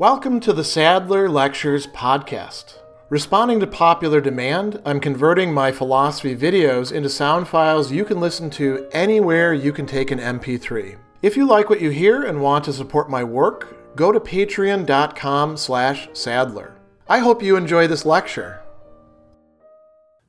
Welcome to the Sadler Lectures podcast. Responding to popular demand, I'm converting my philosophy videos into sound files you can listen to anywhere you can take an MP3. If you like what you hear and want to support my work, go to patreon.com slash sadler. I hope you enjoy this lecture.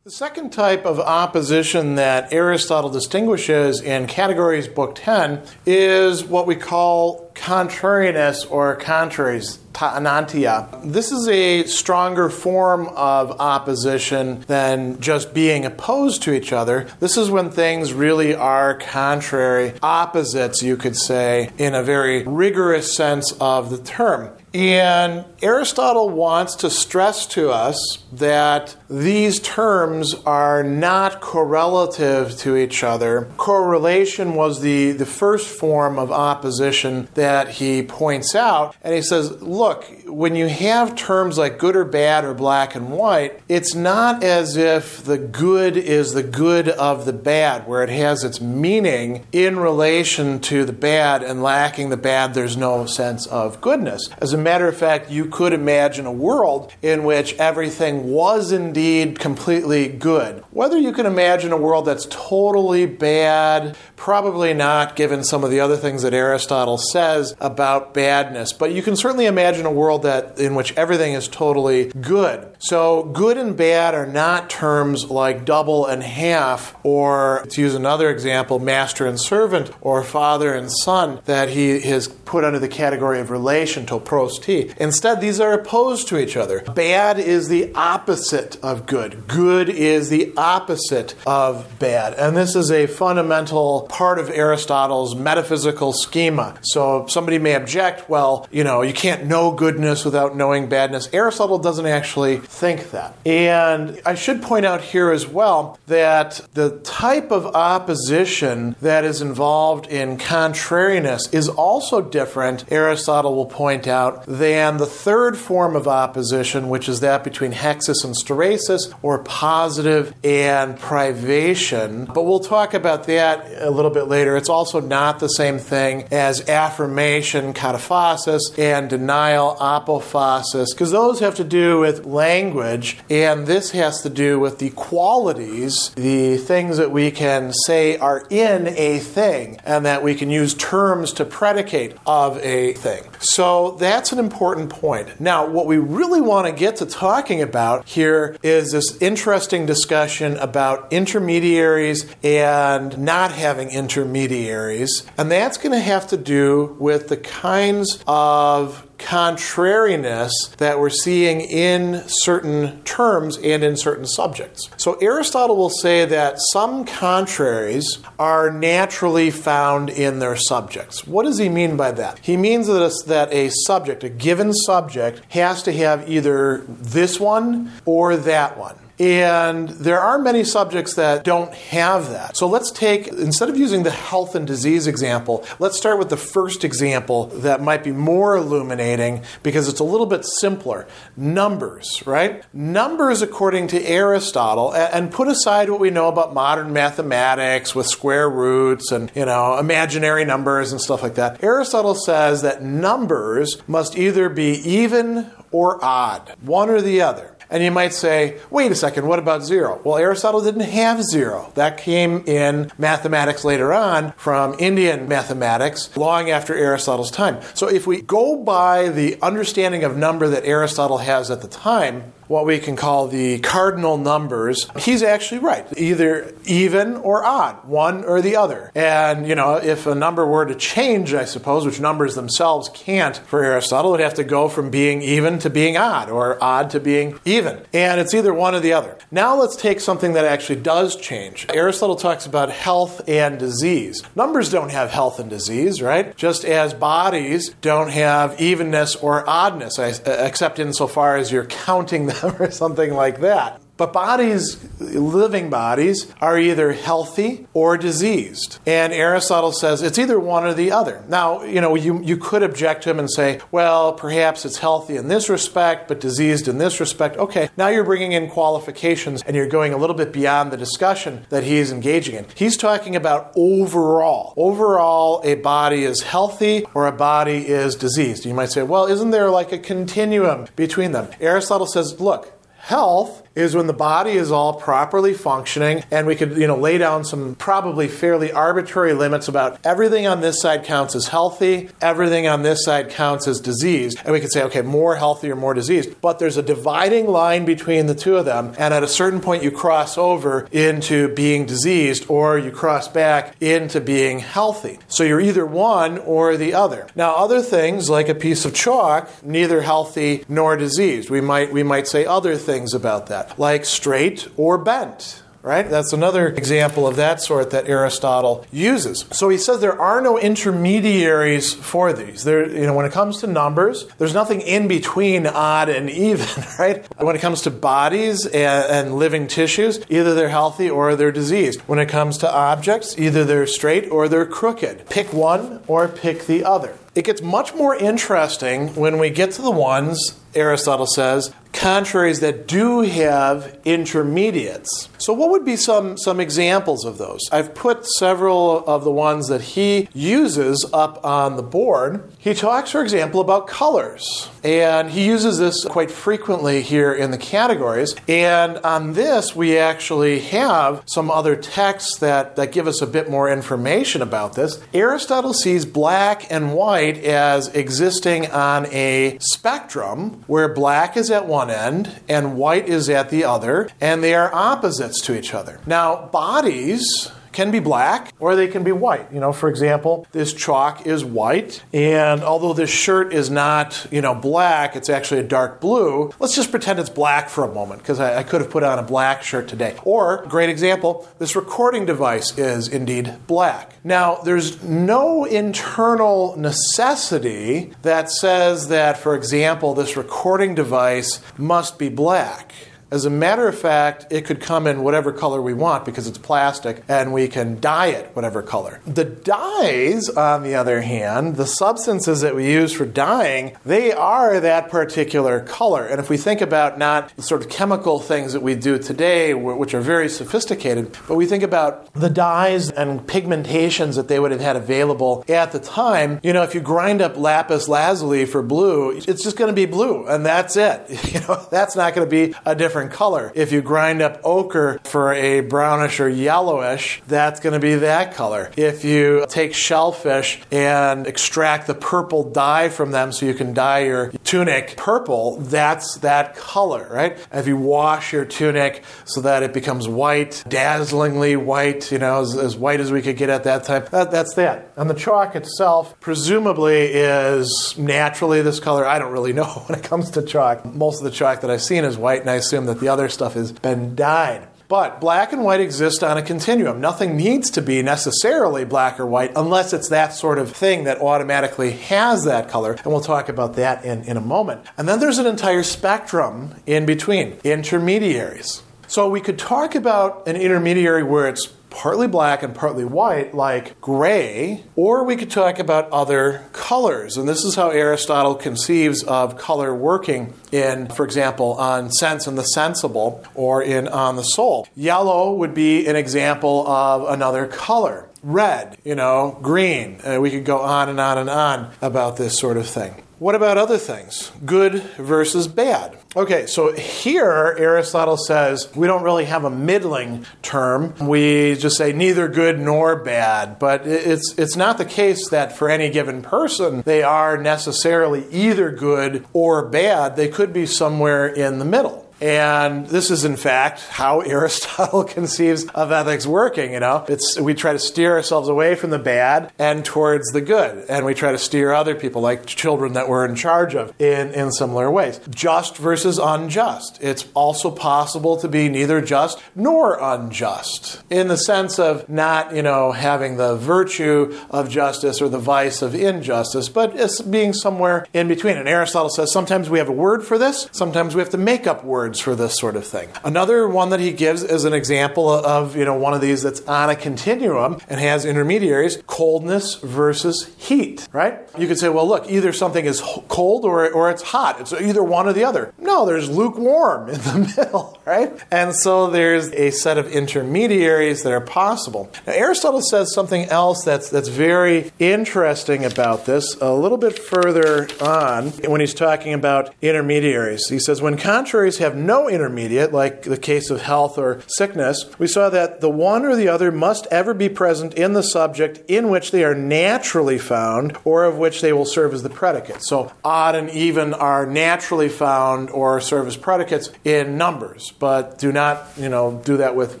The second type of opposition that Aristotle distinguishes in Categories Book 10 is what we call contrariness or contraries, ta enantia. This is a stronger form of opposition than just being opposed to each other. This is when things really are contrary, opposites, you could say, in a very rigorous sense of the term. And Aristotle wants to stress to us that these terms are not correlative to each other. Correlation was the, the first form of opposition that he points out. And he says, look, when you have terms like good or bad or black and white, it's not as if the good is the good of the bad, where it has its meaning in relation to the bad, and lacking the bad, there's no sense of goodness. As a matter of fact, you could imagine a world in which everything was indeed completely good. Whether you can imagine a world that's totally bad, probably not, given some of the other things that Aristotle says about badness, but you can certainly imagine a world that in which everything is totally good. So good and bad are not terms like double and half, or to use another example, master and servant, or father and son, that he has put under the category of relation to pros ti. Instead, these are opposed to each other. Bad is the opposite of good. Good is the opposite of bad. And this is a fundamental part of Aristotle's metaphysical schema. So somebody may object, well, you know, you can't know goodness without knowing badness. Aristotle doesn't actually think that. And I should point out here as well that the type of opposition that is involved in contrariness is also different, Aristotle will point out, than the third form of opposition, which is that between hexis and steresis, or positive and privation. But we'll talk about that a little bit later. It's also not the same thing as affirmation, kataphasis, and denial, apophasis, because those have to do with language, and this has to do with the qualities, the things that we can say are in a thing, and that we can use terms to predicate of a thing. So that's an important point. Now, what we really want to get to talking about here is this interesting discussion about intermediaries and not having intermediaries, and that's going to have to do with the kinds of contrariness that we're seeing in certain terms and in certain subjects. So Aristotle will say that some contraries are naturally found in their subjects. What does he mean by that? He means that, a subject, a given subject, has to have either this one or that one. And there are many subjects that don't have that. So let's take, instead of using the health and disease example, let's start with the first example that might be more illuminating because it's a little bit simpler. Numbers, right? Numbers, according to Aristotle, and put aside what we know about modern mathematics with square roots and, you know, imaginary numbers and stuff like that. Aristotle says that numbers must either be even or odd, one or the other. And you might say, wait a second, what about zero? Well, Aristotle didn't have zero. That came in mathematics later on from Indian mathematics long after Aristotle's time. So if we go by the understanding of number that Aristotle has at the time, what we can call the cardinal numbers, he's actually right. Either even or odd, one or the other. And, you know, if a number were to change, I suppose, which numbers themselves can't for Aristotle, it would have to go from being even to being odd or odd to being even. And it's either one or the other. Now let's take something that actually does change. Aristotle talks about health and disease. Numbers don't have health and disease, right? Just as bodies don't have evenness or oddness, except insofar as you're counting them or something like that. But bodies, living bodies, are either healthy or diseased. And Aristotle says it's either one or the other. Now, you know, you, you could object to him and say, well, perhaps it's healthy in this respect, but diseased in this respect. Okay, now you're bringing in qualifications and you're going a little bit beyond the discussion that he's engaging in. He's talking about overall. Overall, a body is healthy or a body is diseased. You might say, well, isn't there like a continuum between them? Aristotle says, look, health is when the body is all properly functioning and we could you know lay down some probably fairly arbitrary limits about everything on this side counts as healthy everything on this side counts as diseased and we could say okay more healthy or more diseased. But there's a dividing line between the two of them and at a certain point you cross over into being diseased or you cross back into being healthy. So you're either one or the other. Now other things like a piece of chalk neither healthy nor diseased. We might we might say other things about that that, like straight or bent right? That's another example of that sort that Aristotle uses. So he says there are no intermediaries for these. There, you know, when it comes to numbers, there's nothing in between odd and even, right? When it comes to bodies and, and living tissues, either they're healthy or they're diseased. When it comes to objects, either they're straight or they're crooked. Pick one or pick the other. It gets much more interesting when we get to the ones, Aristotle says, contraries that do have intermediates. So, what would be some, some examples of those? I've put several of the ones that he uses up on the board. He talks, for example, about colors, and he uses this quite frequently here in the categories. And on this, we actually have some other texts that, that give us a bit more information about this. Aristotle sees black and white as existing on a spectrum where black is at one end and white is at the other, and they are opposites to each other. Now, bodies can be black or they can be white. You know, for example, this chalk is white, and although this shirt is not, you know, black, it's actually a dark blue. Let's just pretend it's black for a moment because I, I, could have put on a black shirt today. Or, great example, this recording device is indeed black. Now, there's no internal necessity that says that, for example, this recording device must be black. As a matter of fact, it could come in whatever color we want because it's plastic and we can dye it whatever color. The dyes, on the other hand, the substances that we use for dyeing, they are that particular color. And if we think about not the sort of chemical things that we do today, which are very sophisticated, but we think about the dyes and pigmentations that they would have had available at the time, you know, if you grind up lapis lazuli for blue, it's just going to be blue and that's it. You know, that's not going to be a different different color. If you grind up ochre for a brownish or yellowish, that's going to be that color. If you take shellfish and extract the purple dye from them so you can dye your tunic purple, that's that color, right? If you wash your tunic so that it becomes white, dazzlingly white, you know, as, as white as we could get at that time, that, that's that. And the chalk itself, presumably, is naturally this color. I don't really know when it comes to chalk. Most of the chalk that I've seen is white, and I assume that the other stuff has been dyed. But black and white exist on a continuum. Nothing needs to be necessarily black or white unless it's that sort of thing that automatically has that color. And we'll talk about that in, in a moment. And then there's an entire spectrum in between intermediaries. So we could talk about an intermediary where it's partly black and partly white, like gray, or we could talk about other colors. And this is how Aristotle conceives of color working in, for example, on Sense and the Sensible or in On the Soul. Yellow would be an example of another color. Red, you know, green. Uh, we could go on and on and on about this sort of thing. What about other things? Good versus bad. Okay, so here Aristotle says we don't really have a middling term. We just say neither good nor bad. But it's, it's not the case that for any given person they are necessarily either good or bad. They could be somewhere in the middle. And this is, in fact, how Aristotle conceives of ethics working. You know, it's we try to steer ourselves away from the bad and towards the good, and we try to steer other people, like children that we're in charge of, in in similar ways. Just versus unjust. It's also possible to be neither just nor unjust, in the sense of not, you know, having the virtue of justice or the vice of injustice, but it's being somewhere in between. And Aristotle says sometimes we have a word for this, sometimes we have to make up words words for this sort of thing. Another one that he gives is an example of, you know, one of these that's on a continuum and has intermediaries, coldness versus heat, right? You could say, well, look, either something is cold or, or it's hot. It's either one or the other. No, there's lukewarm in the middle, right? And so there's a set of intermediaries that are possible. Now, Aristotle says something else that's, that's very interesting about this a little bit further on when he's talking about intermediaries. He says, when contraries have no intermediate, like the case of health or sickness, we saw that the one or the other must ever be present in the subject in which they are naturally found or of which they will serve as the predicate. So odd and even are naturally found or serve as predicates in numbers, but do not, you know, do that with,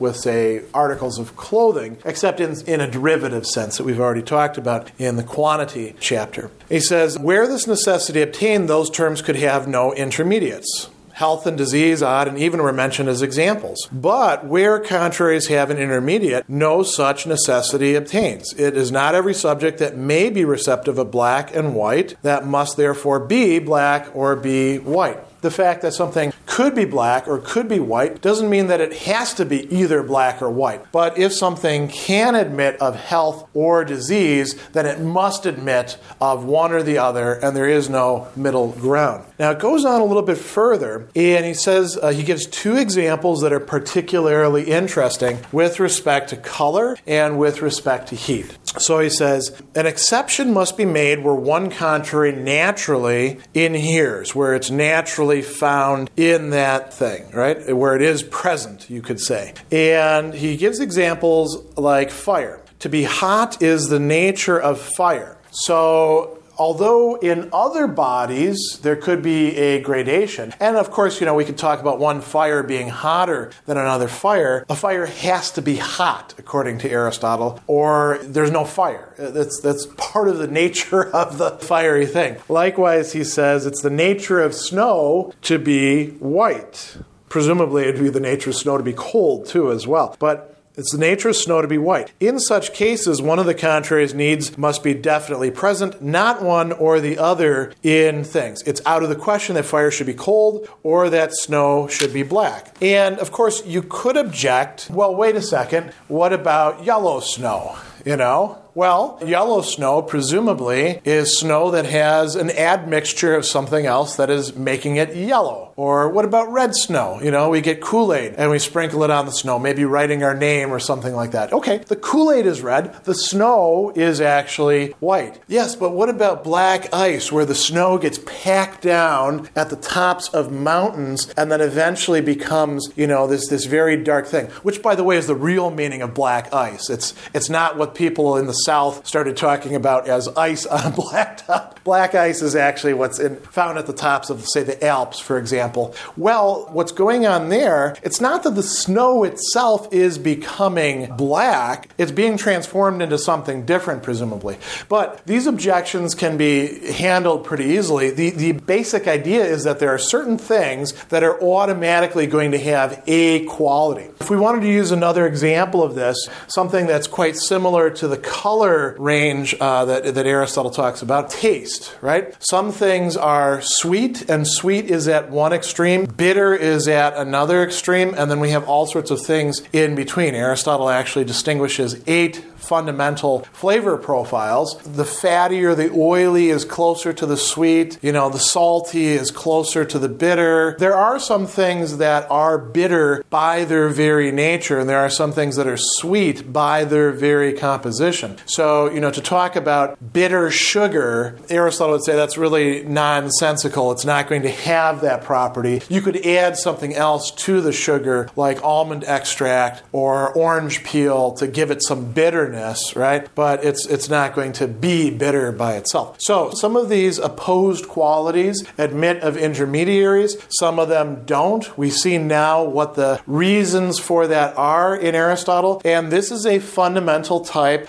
with say, articles of clothing, except in, in a derivative sense that we've already talked about in the quantity chapter. He says, where this necessity obtained, those terms could have no intermediates health and disease, odd, and even were mentioned as examples. But where contraries have an intermediate, no such necessity obtains. It is not every subject that may be receptive of black and white that must therefore be black or be white the fact that something could be black or could be white doesn't mean that it has to be either black or white. But if something can admit of health or disease, then it must admit of one or the other, and there is no middle ground. Now, it goes on a little bit further, and he says uh, he gives two examples that are particularly interesting with respect to color and with respect to heat. So he says, an exception must be made where one contrary naturally inheres, where it's naturally found in that thing, right? Where it is present, you could say. And he gives examples like fire. To be hot is the nature of fire. So although in other bodies there could be a gradation, and of course, you know, we could talk about one fire being hotter than another fire, a fire has to be hot, according to Aristotle, or there's no fire. That's, that's part of the nature of the fiery thing. Likewise, he says it's the nature of snow to be white. Presumably, it'd be the nature of snow to be cold too, as well. But it's the nature of snow to be white. In such cases, one of the contraries needs must be definitely present, not one or the other in things. It's out of the question that fire should be cold or that snow should be black. And of course, you could object well, wait a second, what about yellow snow? You know, well, yellow snow presumably is snow that has an admixture of something else that is making it yellow. Or what about red snow? You know, we get Kool Aid and we sprinkle it on the snow, maybe writing our name or something like that. Okay, the Kool Aid is red, the snow is actually white. Yes, but what about black ice where the snow gets packed down at the tops of mountains and then eventually becomes, you know, this, this very dark thing, which by the way is the real meaning of black ice. It's, it's not what people in the South started talking about as ice on blacktop. Black ice is actually what's in, found at the tops of, say, the Alps, for example. Well, what's going on there, it's not that the snow itself is becoming black, it's being transformed into something different, presumably. But these objections can be handled pretty easily. The, the basic idea is that there are certain things that are automatically going to have a quality. If we wanted to use another example of this, something that's quite similar to the color color range uh, that, that Aristotle talks about. Taste, right? Some things are sweet, and sweet is at one extreme, bitter is at another extreme, and then we have all sorts of things in between. Aristotle actually distinguishes eight fundamental flavor profiles. The fatty or the oily is closer to the sweet, you know, the salty is closer to the bitter. There are some things that are bitter by their very nature, and there are some things that are sweet by their very composition. So, you know, to talk about bitter sugar, Aristotle would say that's really nonsensical. It's not going to have that property. You could add something else to the sugar, like almond extract or orange peel, to give it some bitterness right? But it's it's not going to be bitter by itself. So some of these opposed qualities admit of intermediaries, some of them don't. We see now what the reasons for that are in Aristotle, and this is a fundamental type